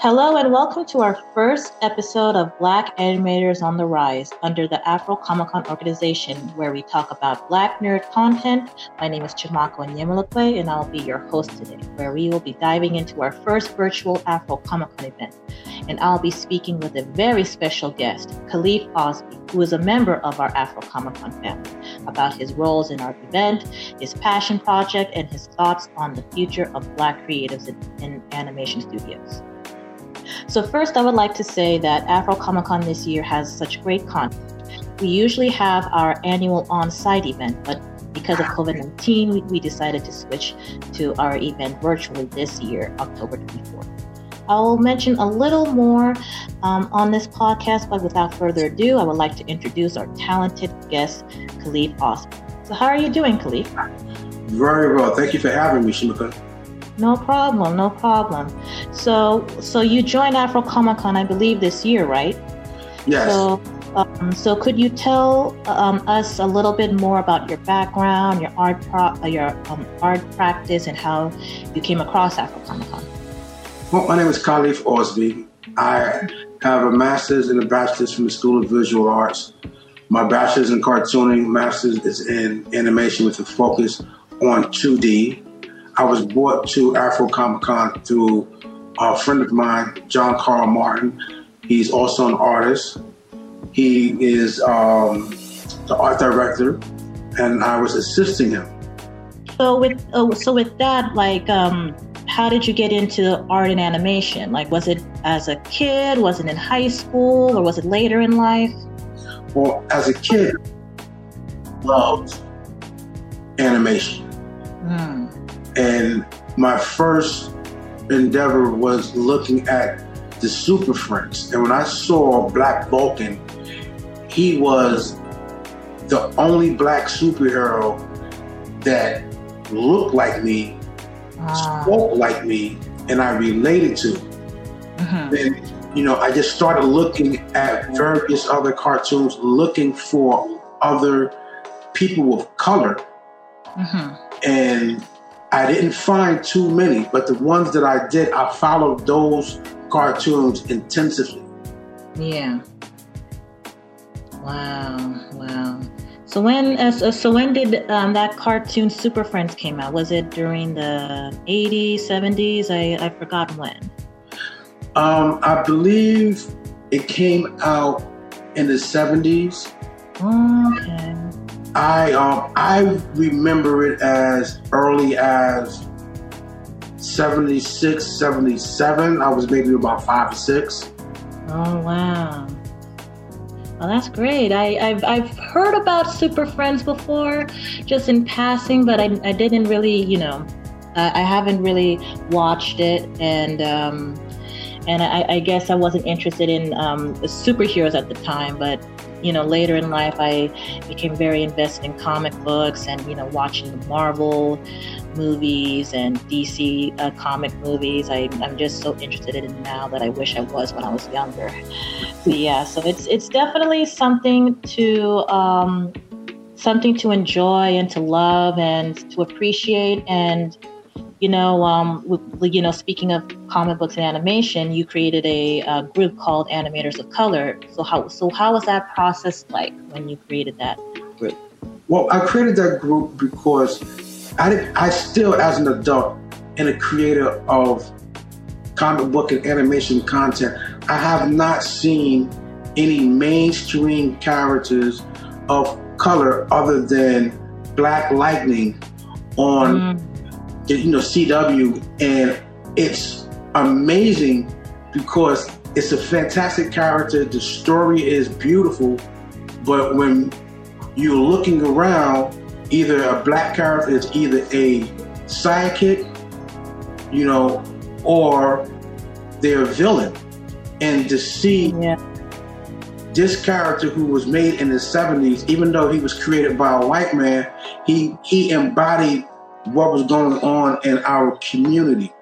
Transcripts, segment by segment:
Hello and welcome to our first episode of Black Animators on the Rise under the Afro Comic Con organization, where we talk about Black nerd content. My name is Chiamaka Onyemelukwe, and I'll be your host today, where we will be diving into our first virtual Afro Comic Con event. And I'll be speaking with a very special guest, Kalif Ausby, who is a member of our Afro Comic Con family, about his roles in our event, his passion project, and his thoughts on the future of Black creatives in, in animation studios. So, first, I would like to say that Afro Comic Con this year has such great content. We usually have our annual on site event, but because of COVID 19, we, decided to switch to our event virtually this year, October 24th. I'll mention a little more um, on this podcast, but without further ado, I would like to introduce our talented guest, Kalif Osman. So, how are you doing, Kalif? Very well. Thank you for having me, Shimaka. No problem, no problem. So, so you joined Afro Comic Con, I believe, this year, right? Yes. So, um, so could you tell um, us a little bit more about your background, your art, pro- uh, your um, art practice, and how you came across Afro Comic Con? Well, my name is Kalif Ausby. I have a master's and a bachelor's from the School of Visual Arts. My bachelor's in cartooning, master's is in animation with a focus on 2D. I was brought to Afro Comic Con through a friend of mine, John Carl Martin. He's also an artist. He is um, the art director, and I was assisting him. So with oh, so with that, like, um, how did you get into art and animation? Like, was it as a kid? Was it in high school, or was it later in life? Well, as a kid, loved animation. Hmm. And my first endeavor was looking at the Super Friends. And when I saw Black Vulcan, he was the only black superhero that looked like me, Ah. spoke like me, and I related to. Mhm. Then, you know, I just started looking at various other cartoons, looking for other people of color Mhm. and I didn't find too many, but the ones that I did, I followed those cartoons intensively. Yeah. Wow. Wow. So when uh, so, when did um, that cartoon Super Friends came out? Was it during the 80s, 70s? I I forgot when. Um, I believe it came out in the seventies. Okay. I um, I remember it as early as 76, 77. I was maybe about five or six. Oh wow. Well, that's great. I, I've I've heard about Super Friends before, just in passing, but I, I didn't really, you know, I, I haven't really watched it, and um, and I, I guess I wasn't interested in um, superheroes at the time. But you know, later in life, I became very invested in comic books and you know, watching the Marvel movies and DC uh, comic movies. I, I'm just so interested in it now that I wish I was when I was younger. So yeah, so it's it's definitely something to um, something to enjoy and to love and to appreciate. And you know, um, you know, speaking of comic books and animation, you created a, uh group called Animators of Color. So how so how was that process like when you created that group? Well, I created that group because I did, I still, as an adult and a creator of comic book and animation content, I have not seen any mainstream characters of color other than Black Lightning on Mm, you know CW, and it's amazing because it's a fantastic character. The story is beautiful, but when you're looking around, either a black character is either a sidekick, you know, or they're a villain. And to see yeah. this character who was made in the 70s, even though he was created by a white man, he he embodied what was going on in our community.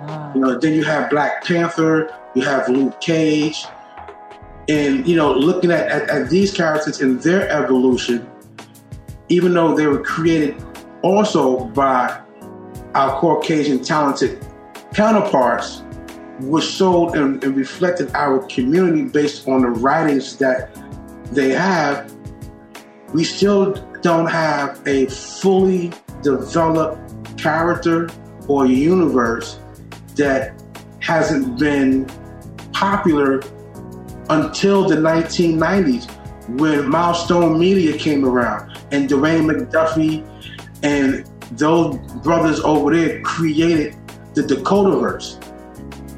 Ah, You know, then you have Black Panther, you have Luke Cage, and you know, looking at, at, at these characters in their evolution, even though they were created also by our Caucasian talented counterparts, was sold and, and reflected our community based on the writings that they have, we still don't have a fully developed character or universe that hasn't been popular until the 1990s when Milestone Media came around and Dwayne McDuffie and those brothers over there created the Dakotaverse.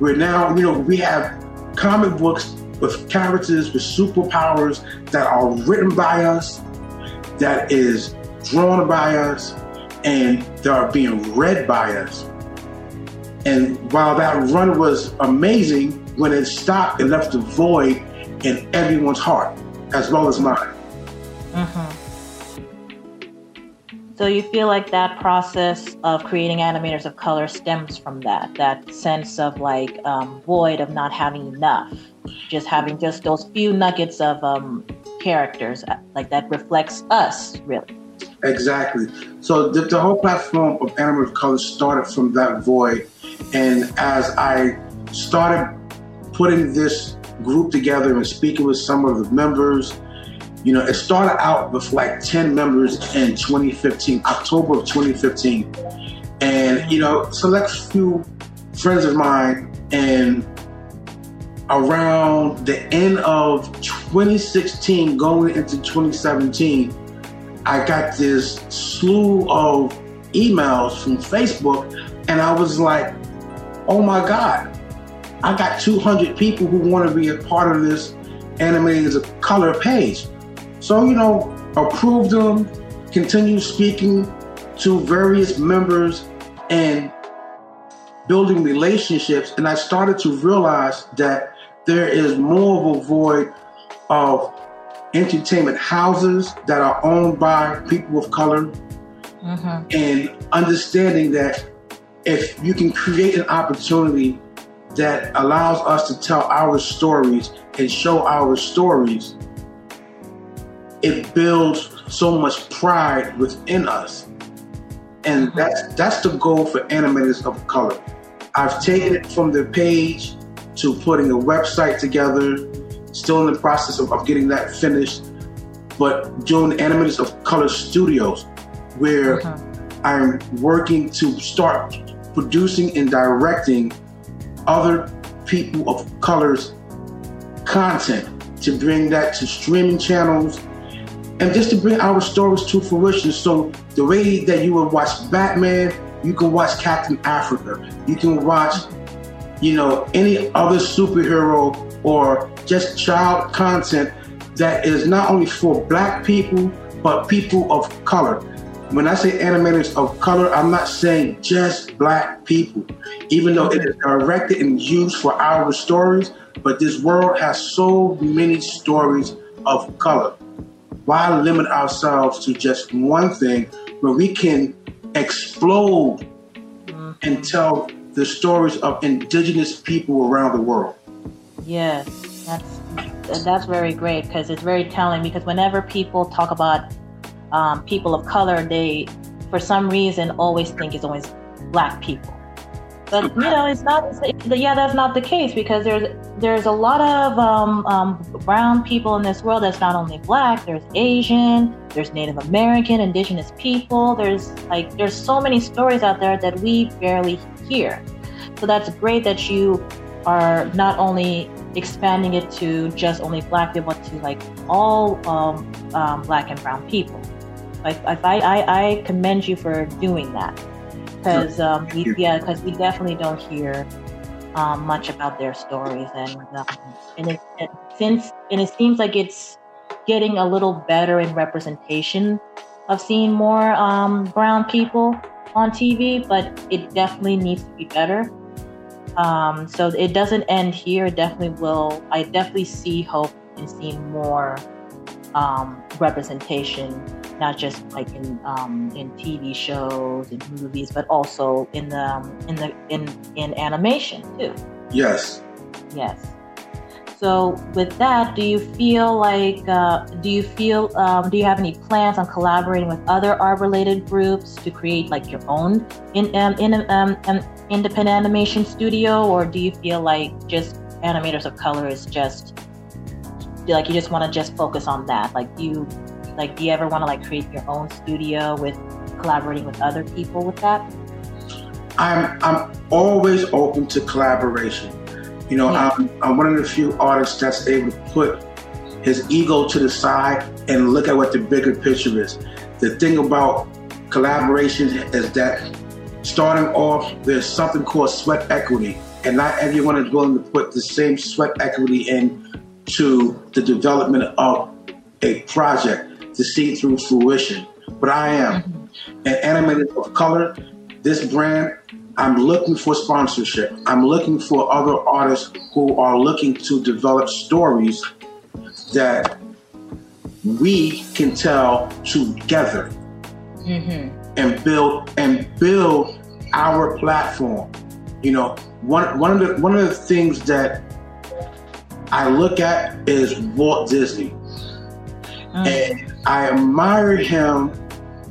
Where now, you know, we have comic books with characters with superpowers that are written by us, that is drawn by us, and they are being read by us. And while that run was amazing, when it stopped, it left a void in everyone's heart, as well as mine. Mm-hmm. So you feel like that process of creating animators of color stems from that, that sense of like um, void of not having enough, just having just those few nuggets of um, characters, uh, like that reflects us, really. Exactly. So the, the whole platform of animators of color started from that void, and as I started putting this group together and speaking with some of the members you know, it started out with like 10 members in 2015, October of 2015. And, you know, select few friends of mine and around the end of 2016 going into 2017 i got this slew of emails from facebook and i was like oh my god i got 200 people who want to be a part of this animated color page so, you know, approve them, continue speaking to various members and building relationships. And I started to realize that there is more of a void of entertainment houses that are owned by people of color mm-hmm. and understanding that if you can create an opportunity that allows us to tell our stories and show our stories it builds so much pride within us. And mm-hmm. that's that's the goal for animators of color. I've taken it from the page to putting a website together, still in the process of, of getting that finished, but doing animators of color studios where mm-hmm. I'm working to start producing and directing other people of color's content to bring that to streaming channels and just to bring our stories to fruition. So the way that you would watch Batman, you can watch Captain Africa. You can watch, you know, any other superhero or just child content that is not only for black people, but people of color. When I say animators of color, I'm not saying just black people, even though it is directed and used for our stories, but this world has so many stories of color. Why limit ourselves to just one thing where we can explode mm-hmm. and tell the stories of indigenous people around the world? Yes, that's that's very great because it's very telling. Because whenever people talk about um, people of color, they, for some reason, always think it's always black people. But you know, it's not. It's, yeah, that's not the case because there's there's a lot of um, um, brown people in this world. That's not only black. There's Asian. There's Native American, Indigenous people. There's like there's so many stories out there that we barely hear. So that's great that you are not only expanding it to just only black people, to like all um, um, black and brown people. Like I, I, I commend you for doing that because um, we, yeah, because we definitely don't hear um, much about their stories, and um, and it, it, since and it seems like it's getting a little better in representation of seeing more um, brown people on TV, but it definitely needs to be better. Um, so it doesn't end here. It definitely will. I definitely see hope in seeing more um, representation not just like in um, in TV shows and movies, but also in the um, in the in in animation too. Yes. Yes. So with that, do you feel like uh, do you feel um, do you have any plans on collaborating with other art related groups to create like your own in um, in um, um independent animation studio, or do you feel like just animators of color is just like you just want to just focus on that? Like you, like do you ever want to like create your own studio with collaborating with other people with that? I'm I'm always open to collaboration. You know, yeah. I'm, I'm one of the few artists that's able to put his ego to the side and look at what the bigger picture is. The thing about collaboration is that starting off, there's something called sweat equity, and not everyone is willing to put the same sweat equity in to the development of a project to see it through fruition. But I am. an animator of color, this brand, I'm looking for sponsorship. I'm looking for other artists who are looking to develop stories that we can tell together mm-hmm. And build and build our platform. You know, one one of the one of the things that I look at is Walt Disney. Mm. And I admire him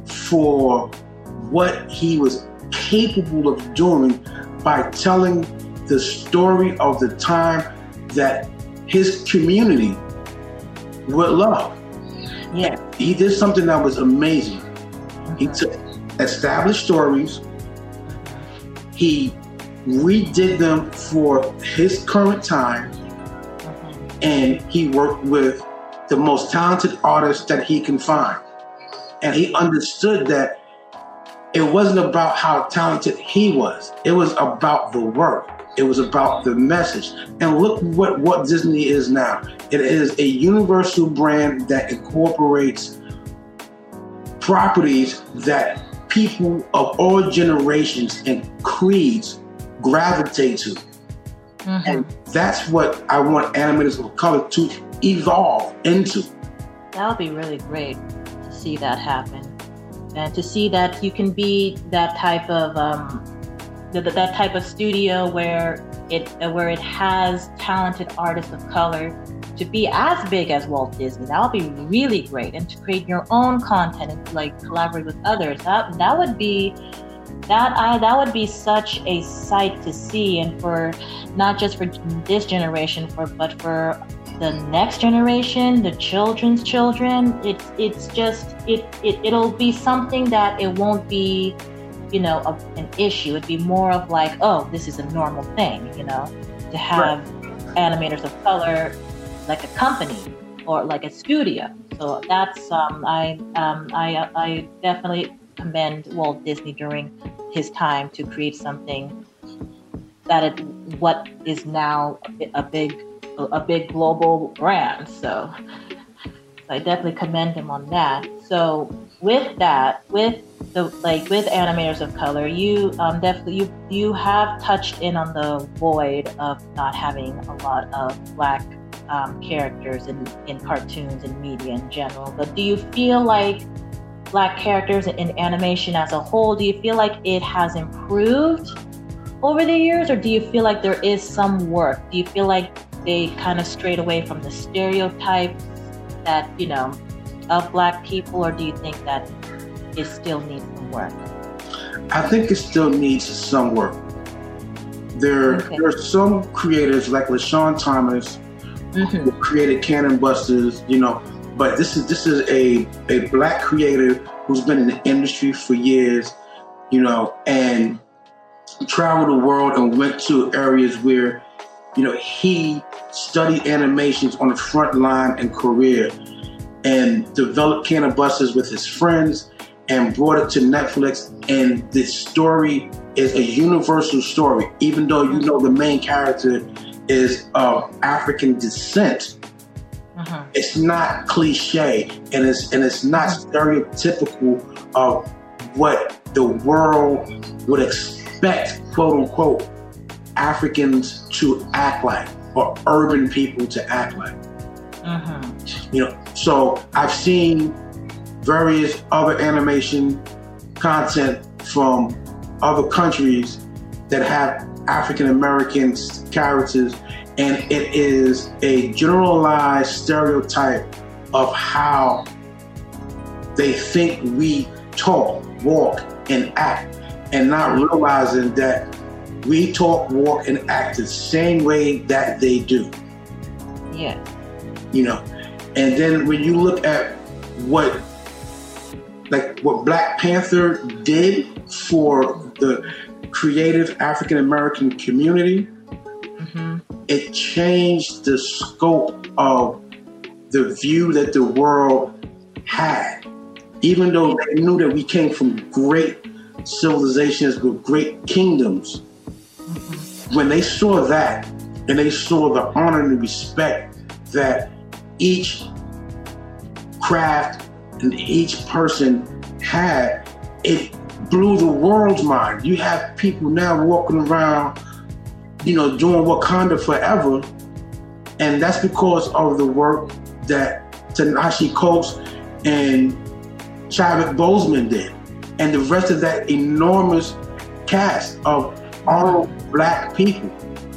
for what he was capable of doing by telling the story of the time that his community would love. Yeah. He did something that was amazing. He took established stories, he redid them for his current time, and he worked with the most talented artists that he can find. And he understood that it wasn't about how talented he was, it was about the work. It was about the message. And look what, what Disney is now. It is a universal brand that incorporates properties that people of all generations and creeds gravitate to. Mm-hmm. And that's what I want animators of color to evolve into. That would be really great to see that happen. And to see that you can be that type of um, that, that type of studio where it where it has talented artists of color to be as big as Walt Disney. That would be really great, and to create your own content and like collaborate with others. That that would be that I that would be such a sight to see, and for not just for this generation, for but for the next generation, the children's children. It's it's just it, it it'll be something that it won't be you know, a, an issue. It'd be more of like, oh, this is a normal thing, you know, to have right. animators of color like a company or like a studio. So that's um, I um, I I definitely commend Walt Disney during his time to create something that it what is now a big a big global brand. So, so I definitely commend him on that. So with that, with the like with animators of color, you um, definitely you you have touched in on the void of not having a lot of black um, characters in in cartoons and media in general. But do you feel like black characters in animation as a whole? Do you feel like it has improved over the years, or do you feel like there is some work? Do you feel like they kind of strayed away from the stereotypes that you know of black people, or do you think that it still needs some work? I think it still needs some work. There, okay. there are some creators like LeSean Thomas mm-hmm. who created Cannon Busters, you know, but this is this is a, a black creator who's been in the industry for years, you know, and traveled the world and went to areas where, you know, he studied animations on the front line in Korea and developed Cannon Busters with his friends and brought it to Netflix. And the story is a universal story, even though you know the main character is of African descent. Uh-huh. It's not cliche, and it's and it's not stereotypical of what the world would expect, quote unquote, Africans to act like or urban people to act like. Uh-huh. You know, so I've seen various other animation content from other countries that have African American characters, and it is a generalized stereotype of how they think we talk, walk, and act, and not realizing that we talk, walk, and act the same way that they do. Yeah. You know, and then when you look at what, like what Black Panther did for the creative African American community, mm-hmm. it changed the scope of the view that the world had. Even though they knew that we came from great civilizations with great kingdoms, mm-hmm. when they saw that and they saw the honor and the respect that each craft and each person had, it blew the world's mind. You have people now walking around, you know, doing Wakanda forever, and that's because of the work that Ta-Nehisi Coates and Chadwick Boseman did, and the rest of that enormous cast of all black people.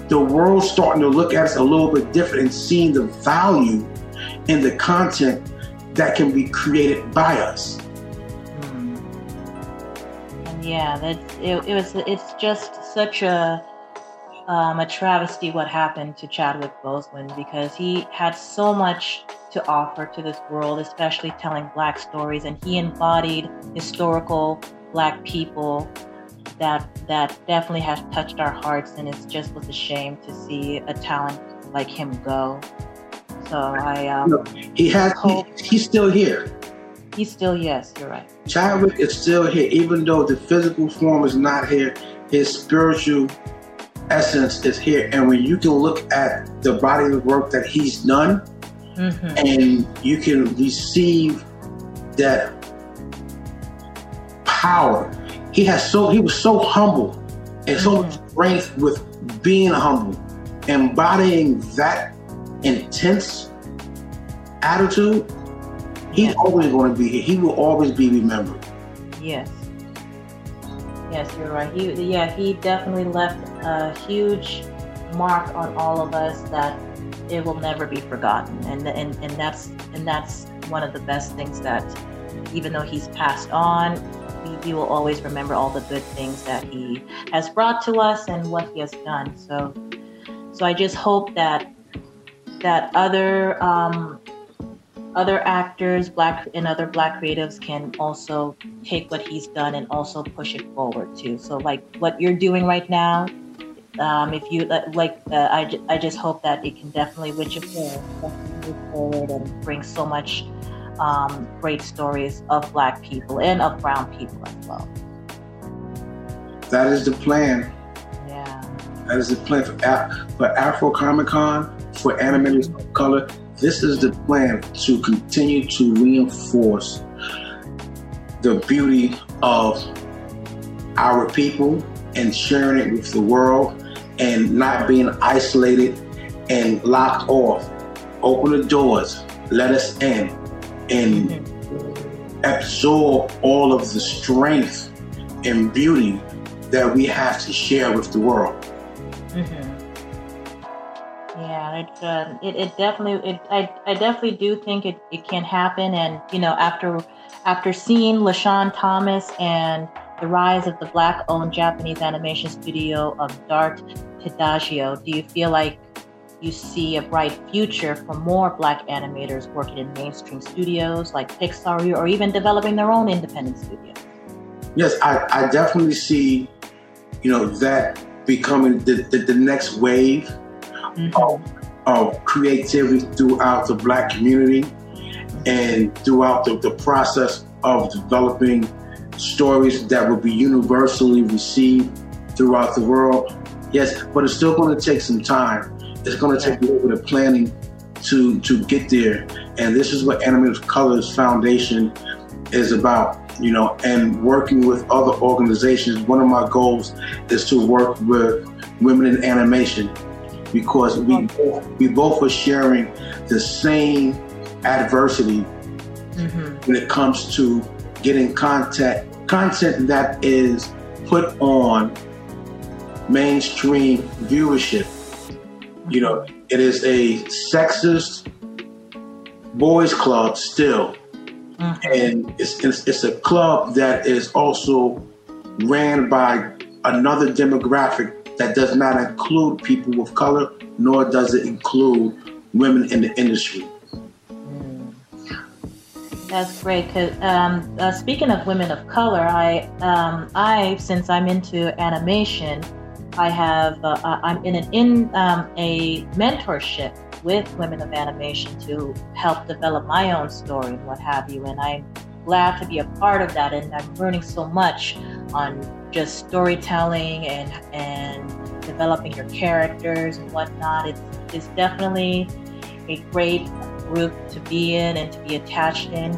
The world's starting to look at us a little bit different and seeing the value in the content that can be created by us. Yeah, that it, it was. It's just such a um, a travesty what happened to Chadwick Boseman because he had so much to offer to this world, especially telling Black stories, and he embodied historical Black people that that definitely has touched our hearts, and it's just was a shame to see a talent like him go. So I um, he has hope, he, he's still here. He's still, yes, you're right. Chadwick is still here, even though the physical form is not here, his spiritual essence is here. And when you can look at the body of work that he's done, mm-hmm. and you can receive that power. He has so he was so humble and so mm-hmm. much strength with being humble, embodying that intense attitude He's always going to be here. He will always be remembered. Yes. Yes, you're right. He, yeah, he definitely left a huge mark on all of us that it will never be forgotten. And and and that's and that's one of the best things that, even though he's passed on, we, we will always remember all the good things that he has brought to us and what he has done. So, so I just hope that that other um, other actors, black and other black creatives can also take what he's done and also push it forward too. So like what you're doing right now, um, if you like, uh, I, I just hope that it can definitely reach forward and bring so much um, great stories of black people and of brown people as well. That is the plan. Yeah. That is the plan for, for Afro Comic Con, for animators of color, this is the plan to continue to reinforce the beauty of our people and sharing it with the world and not being isolated and locked off. Open the doors, let us in, and absorb all of the strength and beauty that we have to share with the world. Mm-hmm it, uh, it, it definitely, it, I, I definitely do think it, it can happen. And you know, after after seeing LeSean Thomas and the rise of the black-owned Japanese animation studio of D'ART Shtajio, do you feel like you see a bright future for more black animators working in mainstream studios like Pixar or even developing their own independent studio? Yes, I, I definitely see, you know, that becoming the, the, the next wave mm-hmm. of of creativity throughout the black community and throughout the, the process of developing stories that will be universally received throughout the world. Yes, but it's still going to take some time. It's going to take a little bit of planning to to get there. And this is what Animated Colors Foundation is about, you know, and working with other organizations. One of my goals is to work with women in animation because we both, we both are sharing the same adversity mm-hmm. when it comes to getting content content that is put on mainstream viewership. You know, it is a sexist boys club still. Mm-hmm. And it's, it's, it's a club that is also ran by another demographic that does not include people of color, nor does it include women in the industry. That's great. Cause um, uh, speaking of women of color, I, um, I since I'm into animation, I have uh, uh, I'm in an in um, a mentorship with women of animation to help develop my own story and what have you. And I'm glad to be a part of that. And I'm learning so much on just storytelling and and developing your characters and whatnot. It's it's definitely a great group to be in and to be attached in.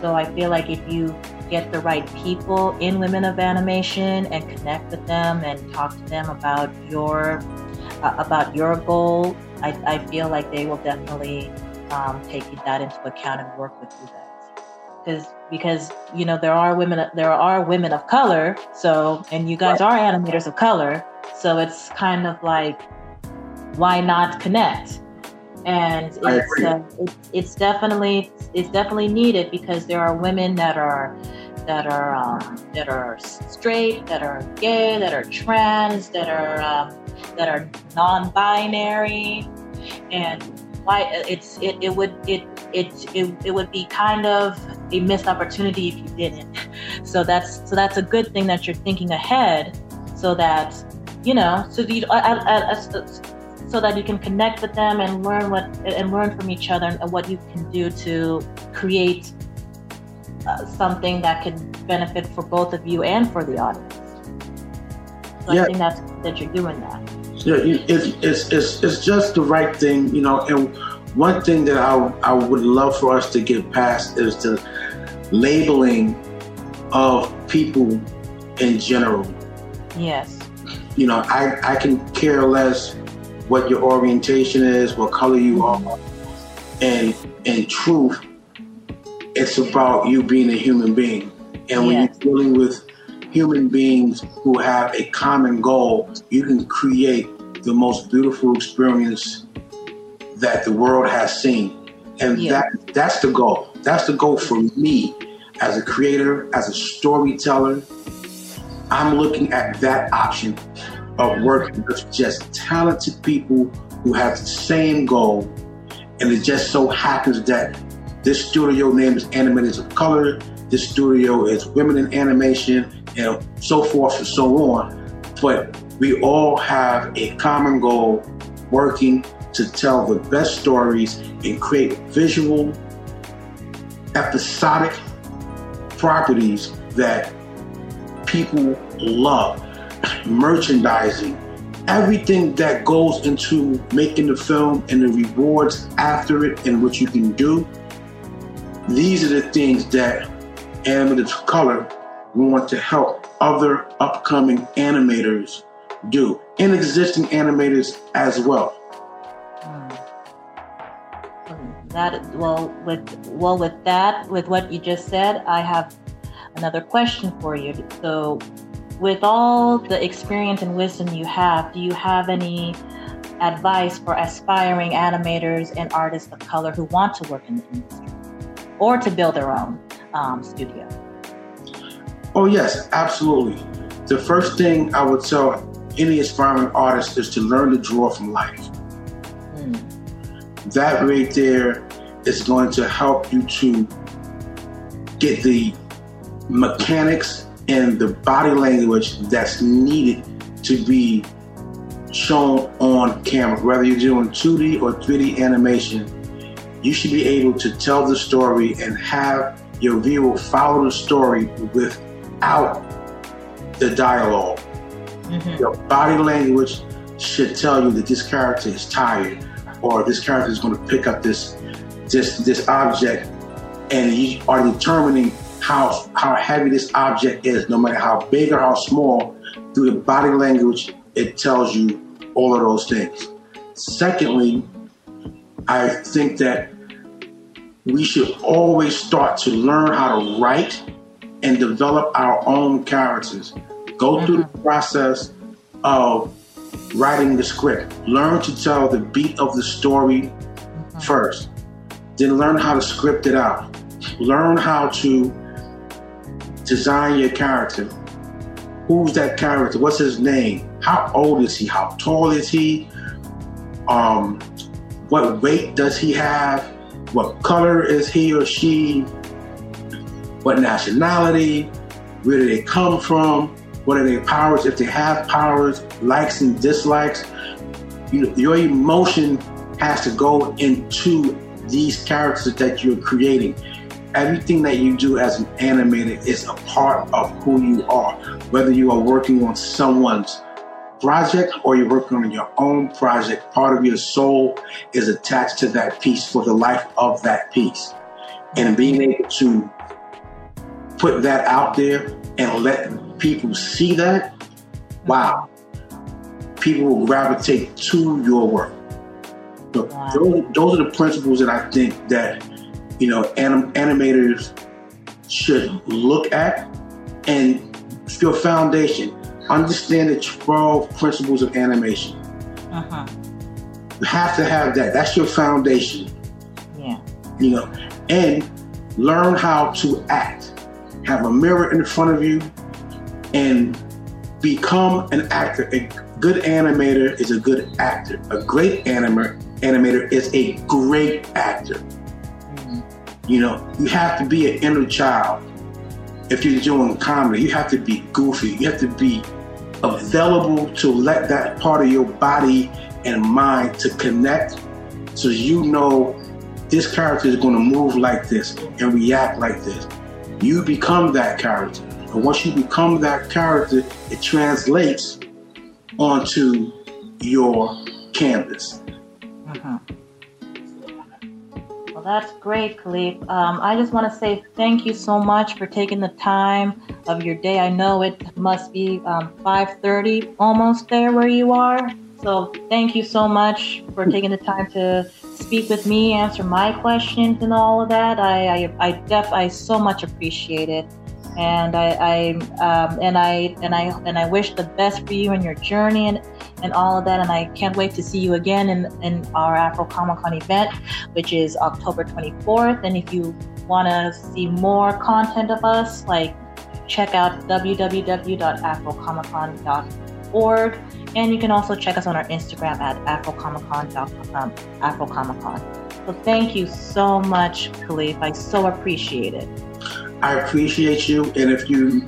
So I feel like if you get the right people in Women of Animation and connect with them and talk to them about your uh, about your goal, I, I feel like they will definitely um, take that into account and work with you guys. Because because you know there are women there are women of color, so and you guys are animators of color, so it's kind of like why not connect? and it's, uh, it's, it's definitely it's definitely needed because there are women that are that are um, that are straight, that are gay, that are trans, that are um, that are non-binary, and why it's it, it would it, it it it would be kind of a missed opportunity if you didn't. So that's so that's a good thing that you're thinking ahead, so that you know so you so that you can connect with them and learn what and learn from each other and what you can do to create uh, something that can benefit for both of you and for the audience. So yeah. I think that's that you're doing that. Yeah, it's, it's, it's, it's just the right thing, you know. And one thing that I, I would love for us to get past is the labeling of people in general. Yes. You know, I, I can care less what your orientation is, what color you are. And in truth, it's about you being a human being. And when yes. you're dealing with human beings who have a common goal, you can create the most beautiful experience that the world has seen. And yeah. that that's the goal. That's the goal for me as a creator, as a storyteller. I'm looking at that option of working with just talented people who have the same goal. And it just so happens that this studio name is Animators of Color. This studio is Women in Animation and so forth and so on. But we all have a common goal working to tell the best stories and create visual, episodic properties that people love merchandising, everything that goes into making the film and the rewards after it and what you can do. These are the things that Animators Color want to help other upcoming animators do, and existing animators as well. That well with well with that with what you just said, I have another question for you. So with all the experience and wisdom you have, do you have any advice for aspiring animators and artists of color who want to work in the industry or to build their own um, studio? Oh, yes, absolutely. The first thing I would tell any aspiring artist is to learn to draw from life. That right there is going to help you to get the mechanics and the body language that's needed to be shown on camera. Whether you're doing 2D or 3D animation, you should be able to tell the story and have your viewer follow the story without the dialog mm-hmm. Your body language should tell you that this character is tired or this character is going to pick up this this this object and you are determining how how heavy this object is, no matter how big or how small, through the body language, it tells you all of those things. Secondly, I think that we should always start to learn how to write and develop our own characters. Go mm-hmm. through the process of writing the script. Learn to tell the beat of the story mm-hmm. first. Then learn how to script it out. Learn how to design your character. Who's that character? What's his name? how old is he? How tall is he? Um, what weight does he have? What color is he or she? What nationality? Where do they come from? What are their powers? If they have powers, likes and dislikes. You your emotion has to go into these characters that you're creating. Everything that you do as an animator is a part of who you are. Whether you are working on someone's project or you're working on your own project, part of your soul is attached to that piece for the life of that piece. And being able to put that out there and let people see that, wow, people will gravitate to your work. So wow. those, those, are the principles that I think that you know anim, animators should look at and your foundation. Understand the 12 principles of animation. Uh-huh. You have to have that. That's your foundation. Yeah. You know, and learn how to act. Have a mirror in front of you and become an actor. A good animator is a good actor. A great animator animator is a great actor. Mm-hmm. You know, you have to be an inner child. If you're doing comedy, you have to be goofy. You have to be available to let that part of your body and mind to connect so you know this character is going to move like this and react like this. You become that character. And once you become that character, it translates onto your canvas. Mm-hmm. Well, that's great, Kalif. Um, I just want to say thank you so much for taking the time of your day. I know it must be um, 5:30, almost there where you are. So thank you so much for taking the time to speak with me, answer my questions, and all of that. I I, I def I so much appreciate it and I, I um, and I and I and I wish the best for you and your journey and and all of that. And I can't wait to see you again in in our Afro Comic Con event, which is October 24th. And if you want to see more content of us, like check out www.afrocomiccon.org. And you can also check us on our Instagram at afrocomiccon.com. Afrocomiccon. So thank you so much, Kalif. I so appreciate it. I appreciate you. And if you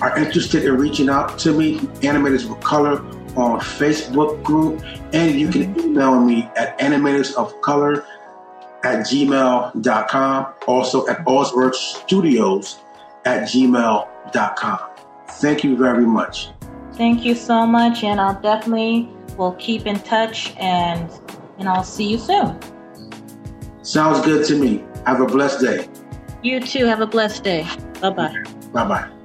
are interested in reaching out to me, Animators of Color on Facebook group, and you can email me at animatorsofcolor at gmail.com, also at Osworth Studios at gmail.com. Thank you very much. Thank you so much, and I'll definitely will keep in touch and and I'll see you soon. Sounds good to me. Have a blessed day. You too. Have a blessed day. Bye bye. Bye bye.